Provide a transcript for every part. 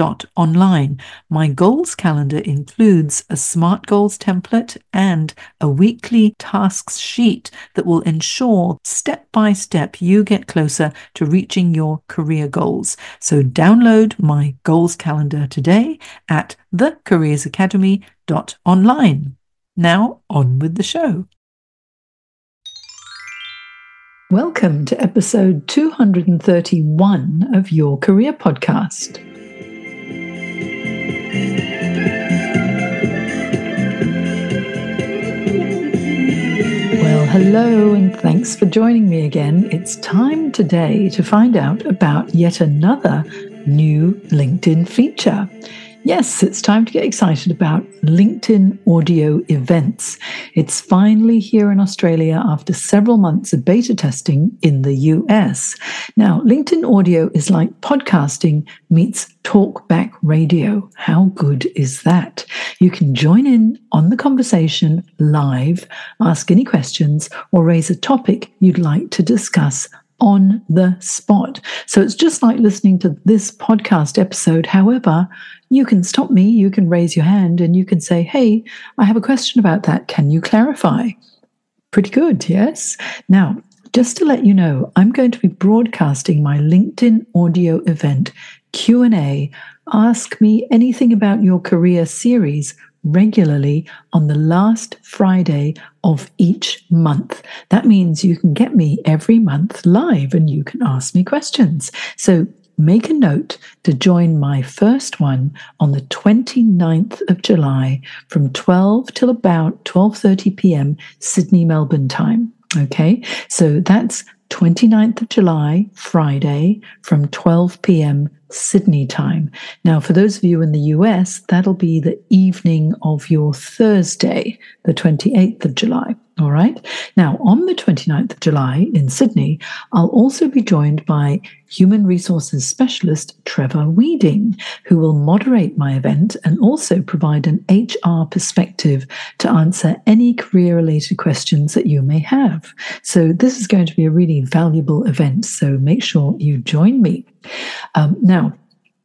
online. My goals calendar includes a SMART goals template and a weekly tasks sheet that will ensure step by step you get closer to reaching your career goals. So download my goals calendar today at thecareersacademy.online. Now on with the show. Welcome to episode 231 of Your Career Podcast. Hello, and thanks for joining me again. It's time today to find out about yet another new LinkedIn feature. Yes, it's time to get excited about LinkedIn audio events. It's finally here in Australia after several months of beta testing in the US. Now, LinkedIn audio is like podcasting meets talkback radio. How good is that? You can join in on the conversation live, ask any questions, or raise a topic you'd like to discuss on the spot. So it's just like listening to this podcast episode. However, you can stop me, you can raise your hand, and you can say, Hey, I have a question about that. Can you clarify? Pretty good, yes? Now, just to let you know, I'm going to be broadcasting my LinkedIn audio event Q&A Ask Me Anything About Your Career series regularly on the last Friday of each month. That means you can get me every month live and you can ask me questions. So make a note to join my first one on the 29th of July from 12 till about 12:30 p.m. Sydney Melbourne time. Okay? So that's 29th of July, Friday from 12 p.m. Sydney time. Now, for those of you in the US, that'll be the evening of your Thursday, the 28th of July. All right. Now, on the 29th of July in Sydney, I'll also be joined by human resources specialist Trevor Weeding, who will moderate my event and also provide an HR perspective to answer any career related questions that you may have. So, this is going to be a really valuable event. So, make sure you join me. Um, now,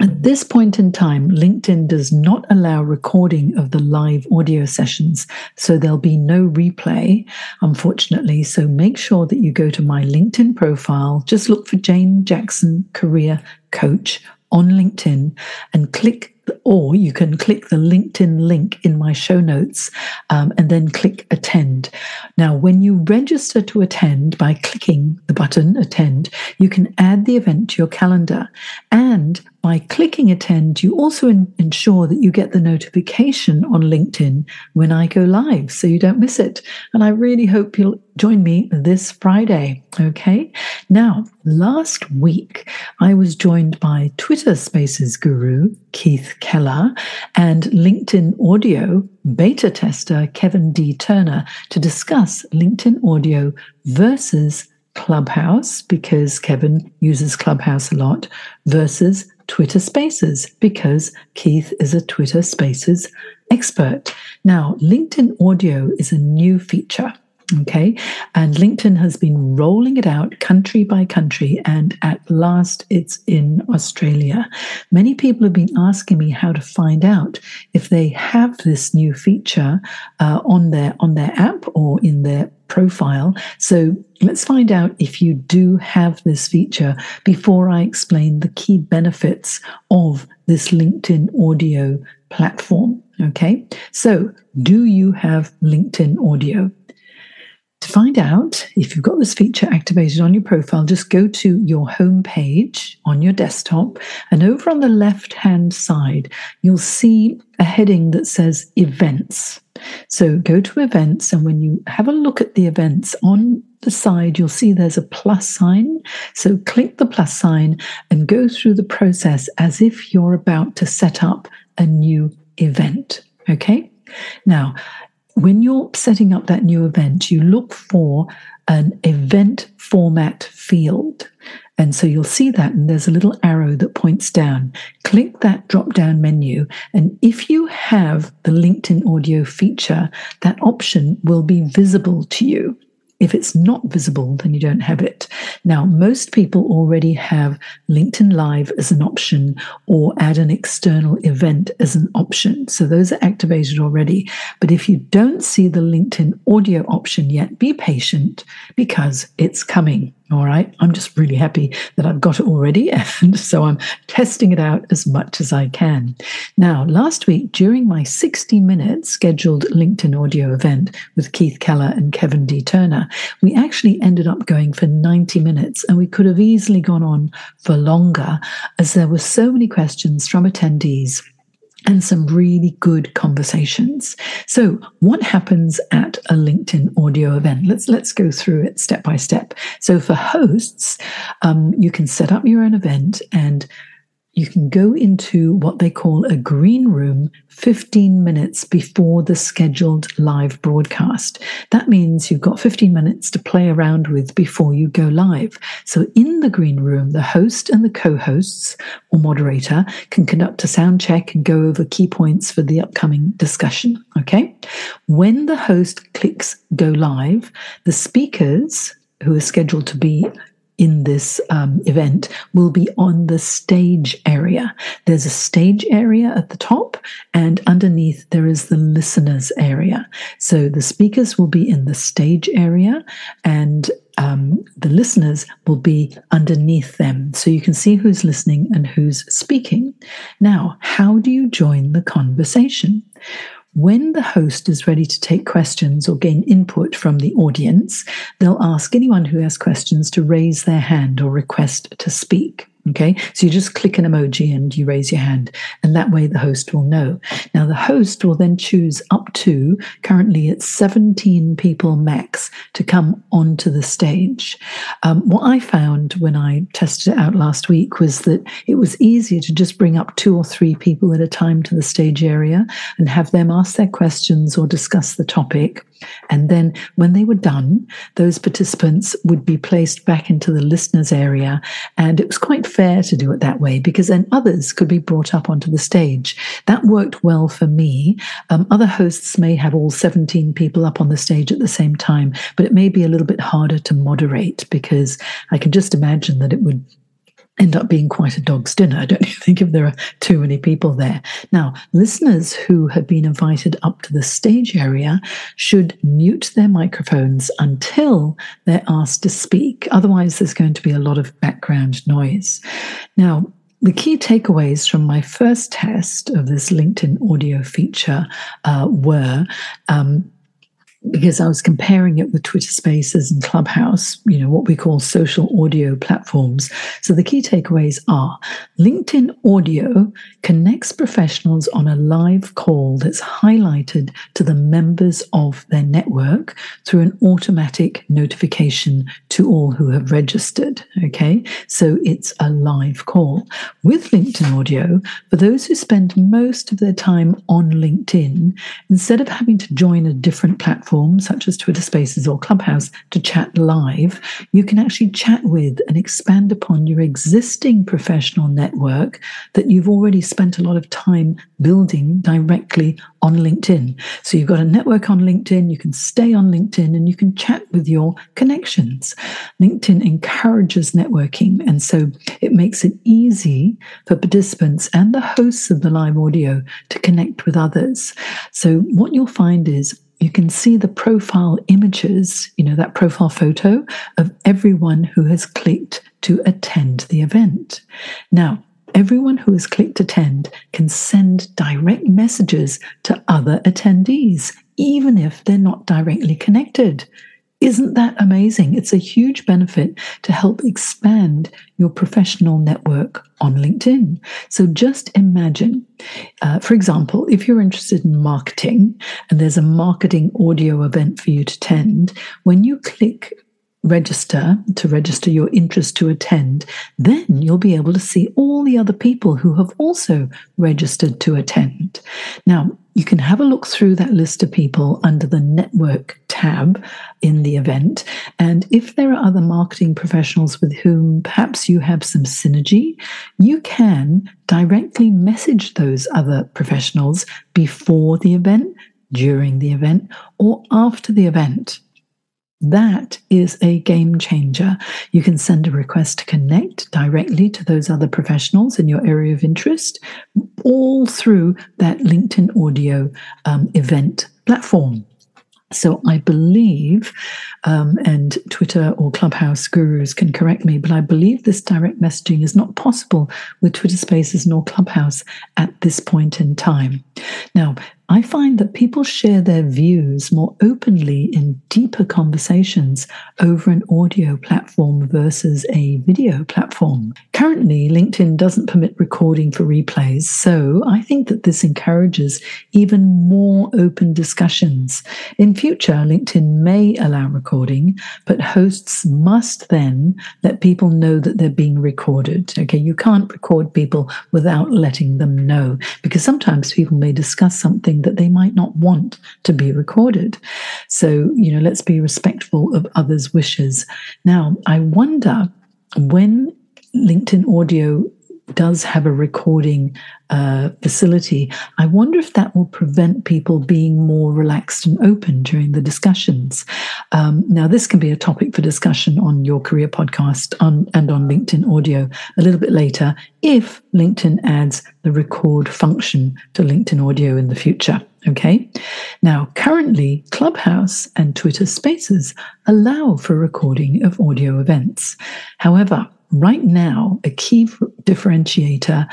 at this point in time, LinkedIn does not allow recording of the live audio sessions, so there'll be no replay, unfortunately. So make sure that you go to my LinkedIn profile, just look for Jane Jackson Career Coach on LinkedIn and click or you can click the LinkedIn link in my show notes um, and then click attend. Now, when you register to attend by clicking the button attend, you can add the event to your calendar. And by clicking attend, you also in- ensure that you get the notification on LinkedIn when I go live so you don't miss it. And I really hope you'll join me this Friday. Okay. Now, last week, I was joined by Twitter Spaces guru Keith Keller and LinkedIn audio beta tester Kevin D. Turner to discuss LinkedIn audio versus Clubhouse, because Kevin uses Clubhouse a lot, versus Twitter Spaces because Keith is a Twitter Spaces expert. Now, LinkedIn Audio is a new feature. Okay. And LinkedIn has been rolling it out country by country. And at last, it's in Australia. Many people have been asking me how to find out if they have this new feature uh, on their on their app or in their profile. So let's find out if you do have this feature before I explain the key benefits of this LinkedIn audio platform. Okay, so do you have LinkedIn audio? To find out if you've got this feature activated on your profile, just go to your home page on your desktop, and over on the left hand side, you'll see a heading that says Events. So go to Events, and when you have a look at the events on the side, you'll see there's a plus sign. So click the plus sign and go through the process as if you're about to set up a new event. Okay. Now, when you're setting up that new event, you look for an event format field. And so you'll see that, and there's a little arrow that points down. Click that drop down menu. And if you have the LinkedIn audio feature, that option will be visible to you. If it's not visible, then you don't have it. Now, most people already have LinkedIn Live as an option or add an external event as an option. So those are activated already. But if you don't see the LinkedIn audio option yet, be patient because it's coming. All right. I'm just really happy that I've got it already. And so I'm testing it out as much as I can. Now, last week, during my 60 minute scheduled LinkedIn audio event with Keith Keller and Kevin D. Turner, we actually ended up going for 90 minutes and we could have easily gone on for longer as there were so many questions from attendees and some really good conversations. So, what happens at a LinkedIn audio event? Let's let's go through it step by step. So, for hosts, um, you can set up your own event and you can go into what they call a green room 15 minutes before the scheduled live broadcast. That means you've got 15 minutes to play around with before you go live. So in the green room, the host and the co-hosts or moderator can conduct a sound check and go over key points for the upcoming discussion. Okay. When the host clicks go live, the speakers who are scheduled to be in this um, event will be on the stage area. There's a stage area at the top, and underneath there is the listeners area. So the speakers will be in the stage area, and um, the listeners will be underneath them. So you can see who's listening and who's speaking. Now, how do you join the conversation? When the host is ready to take questions or gain input from the audience, they'll ask anyone who has questions to raise their hand or request to speak. Okay, so you just click an emoji and you raise your hand, and that way the host will know. Now, the host will then choose up to currently it's 17 people max to come onto the stage. Um, what I found when I tested it out last week was that it was easier to just bring up two or three people at a time to the stage area and have them ask their questions or discuss the topic. And then when they were done, those participants would be placed back into the listeners area. And it was quite fair to do it that way because then others could be brought up onto the stage. That worked well for me. Um, other hosts may have all 17 people up on the stage at the same time, but it may be a little bit harder to moderate because I can just imagine that it would end up being quite a dog's dinner, I don't think, if there are too many people there? Now, listeners who have been invited up to the stage area should mute their microphones until they're asked to speak. Otherwise, there's going to be a lot of background noise. Now, the key takeaways from my first test of this LinkedIn audio feature uh, were um, because I was comparing it with Twitter Spaces and Clubhouse, you know, what we call social audio platforms. So the key takeaways are LinkedIn Audio connects professionals on a live call that's highlighted to the members of their network through an automatic notification to all who have registered. Okay. So it's a live call. With LinkedIn Audio, for those who spend most of their time on LinkedIn, instead of having to join a different platform, such as Twitter Spaces or Clubhouse to chat live, you can actually chat with and expand upon your existing professional network that you've already spent a lot of time building directly on LinkedIn. So you've got a network on LinkedIn, you can stay on LinkedIn and you can chat with your connections. LinkedIn encourages networking, and so it makes it easy for participants and the hosts of the live audio to connect with others. So what you'll find is you can see the profile images, you know, that profile photo of everyone who has clicked to attend the event. Now, everyone who has clicked attend can send direct messages to other attendees, even if they're not directly connected. Isn't that amazing? It's a huge benefit to help expand your professional network on LinkedIn. So just imagine, uh, for example, if you're interested in marketing and there's a marketing audio event for you to attend, when you click register to register your interest to attend, then you'll be able to see all the other people who have also registered to attend. Now, you can have a look through that list of people under the network tab in the event. And if there are other marketing professionals with whom perhaps you have some synergy, you can directly message those other professionals before the event, during the event, or after the event. That is a game changer. You can send a request to connect directly to those other professionals in your area of interest, all through that LinkedIn audio um, event platform. So I believe, um, and Twitter or Clubhouse gurus can correct me, but I believe this direct messaging is not possible with Twitter Spaces nor Clubhouse at this point in time. Now, I find that people share their views more openly in deeper conversations over an audio platform versus a video platform. Currently, LinkedIn doesn't permit recording for replays, so I think that this encourages even more open discussions. In future, LinkedIn may allow recording, but hosts must then let people know that they're being recorded. Okay, you can't record people without letting them know because sometimes people may discuss something that they might not want to be recorded. So, you know, let's be respectful of others' wishes. Now, I wonder when LinkedIn audio does have a recording uh, facility, I wonder if that will prevent people being more relaxed and open during the discussions. Um, now, this can be a topic for discussion on your career podcast on, and on LinkedIn audio a little bit later if LinkedIn adds the record function to LinkedIn audio in the future. Okay. Now, currently, Clubhouse and Twitter Spaces allow for recording of audio events. However, right now, a key differentiator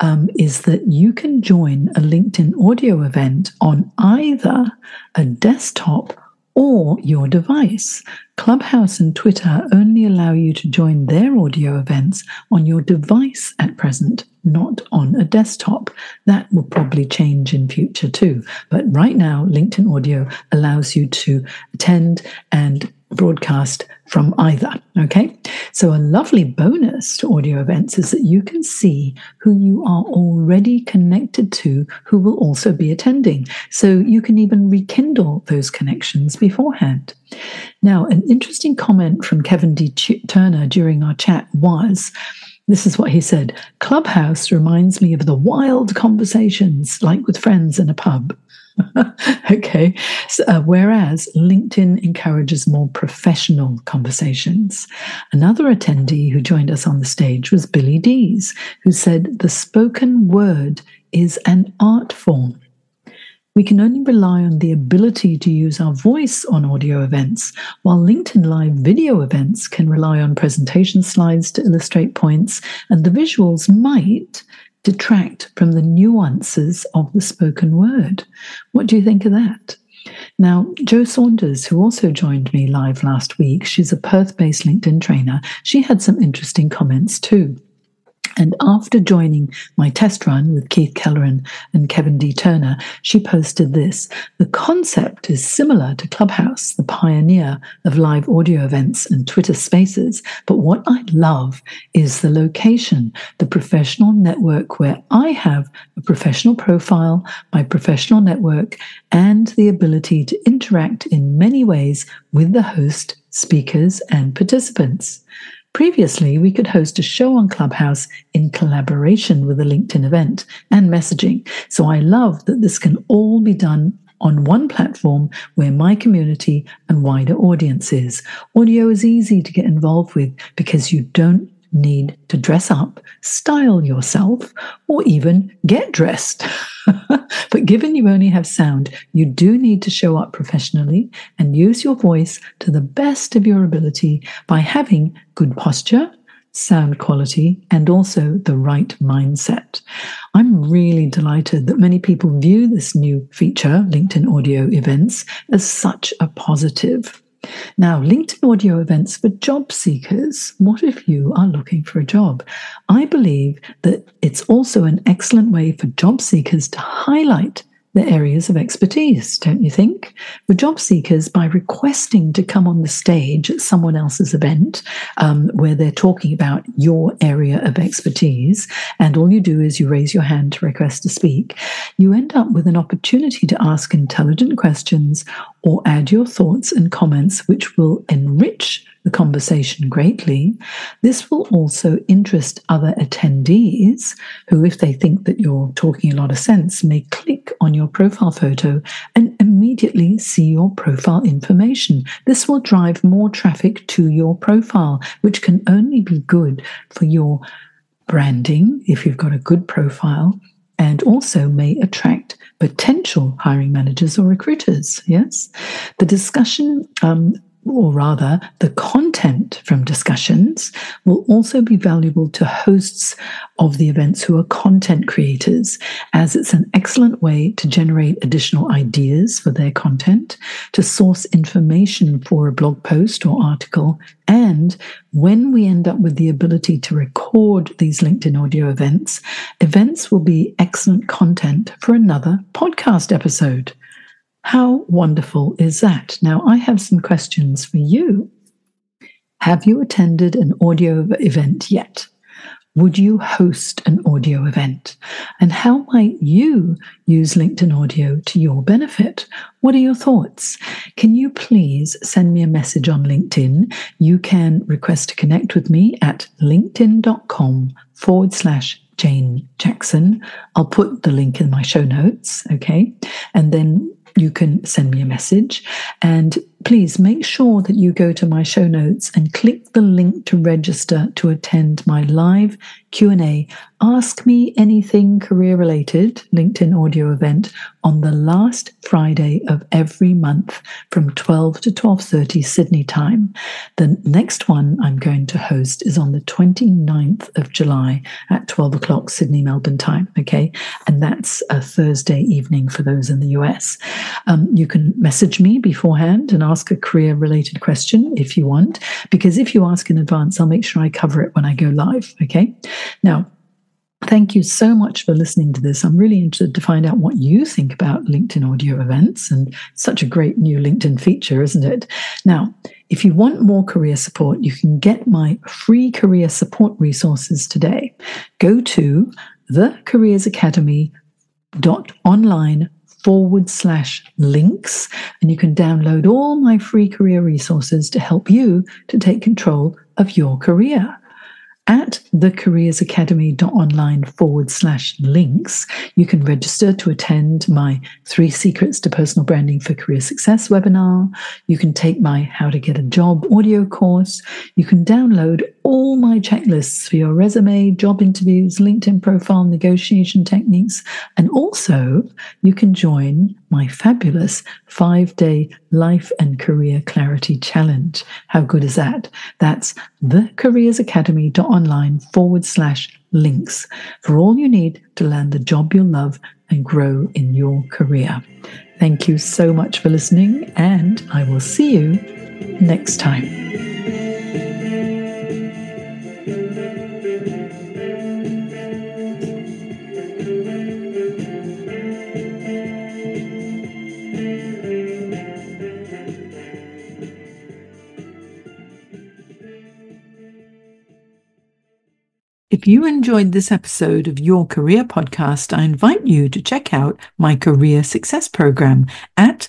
um, is that you can join a LinkedIn audio event on either a desktop or your device. Clubhouse and Twitter only allow you to join their audio events on your device at present, not on a desktop. That will probably change in future too. But right now, LinkedIn Audio allows you to attend and broadcast from either. Okay. So, a lovely bonus to audio events is that you can see who you are already connected to who will also be attending. So, you can even rekindle those connections beforehand. Now, an interesting comment from Kevin D. Turner during our chat was this is what he said Clubhouse reminds me of the wild conversations like with friends in a pub. okay. So, uh, whereas LinkedIn encourages more professional conversations. Another attendee who joined us on the stage was Billy Dees, who said the spoken word is an art form. We can only rely on the ability to use our voice on audio events, while LinkedIn Live video events can rely on presentation slides to illustrate points, and the visuals might detract from the nuances of the spoken word. What do you think of that? Now, Jo Saunders, who also joined me live last week, she's a Perth based LinkedIn trainer, she had some interesting comments too. And after joining my test run with Keith Kelleran and Kevin D. Turner, she posted this. The concept is similar to Clubhouse, the pioneer of live audio events and Twitter spaces. But what I love is the location, the professional network where I have a professional profile, my professional network, and the ability to interact in many ways with the host, speakers, and participants. Previously, we could host a show on Clubhouse in collaboration with a LinkedIn event and messaging. So I love that this can all be done on one platform where my community and wider audience is. Audio is easy to get involved with because you don't need to dress up, style yourself, or even get dressed. but given you only have sound, you do need to show up professionally and use your voice to the best of your ability by having good posture, sound quality, and also the right mindset. I'm really delighted that many people view this new feature, LinkedIn Audio Events, as such a positive. Now, LinkedIn audio events for job seekers. What if you are looking for a job? I believe that it's also an excellent way for job seekers to highlight their areas of expertise, don't you think? For job seekers, by requesting to come on the stage at someone else's event um, where they're talking about your area of expertise, and all you do is you raise your hand to request to speak, you end up with an opportunity to ask intelligent questions or add your thoughts and comments, which will enrich the conversation greatly. This will also interest other attendees who, if they think that you're talking a lot of sense, may click on your profile photo and immediately see your profile information. This will drive more traffic to your profile, which can only be good for your branding if you've got a good profile and also may attract potential hiring managers or recruiters. Yes. The discussion um, or rather, the content from discussions will also be valuable to hosts of the events who are content creators, as it's an excellent way to generate additional ideas for their content, to source information for a blog post or article, and when we end up with the ability to record these LinkedIn audio events, events will be excellent content for another podcast episode. How wonderful is that? Now, I have some questions for you. Have you attended an audio event yet? Would you host an audio event? And how might you use LinkedIn audio to your benefit? What are your thoughts? Can you please send me a message on LinkedIn? You can request to connect with me at linkedin.com forward slash Jane Jackson. I'll put the link in my show notes, okay? And then you can send me a message. And please make sure that you go to my show notes and click the link to register to attend my live Q&A Ask Me Anything career related LinkedIn audio event on the last Friday of every month from 12 to 12:30 Sydney time. The next one I'm going to host is on the 29th of July at 12 o'clock Sydney Melbourne time, okay? And that's a Thursday evening for those in the US. Um, you can message me beforehand and ask a career related question if you want, because if you ask in advance, I'll make sure I cover it when I go live, okay? Now, Thank you so much for listening to this. I'm really interested to find out what you think about LinkedIn audio events and such a great new LinkedIn feature, isn't it? Now, if you want more career support, you can get my free career support resources today. Go to thecareersacademy.online forward slash links, and you can download all my free career resources to help you to take control of your career at thecareersacademy.online forward slash links, you can register to attend my Three Secrets to Personal Branding for Career Success webinar. You can take my How to Get a Job audio course. You can download all my checklists for your resume, job interviews, LinkedIn profile, negotiation techniques. And also, you can join my fabulous five day life and career clarity challenge. How good is that? That's thecareersacademy.online forward slash links for all you need to land the job you'll love and grow in your career. Thank you so much for listening, and I will see you next time. If you enjoyed this episode of Your Career Podcast, I invite you to check out my Career Success Program at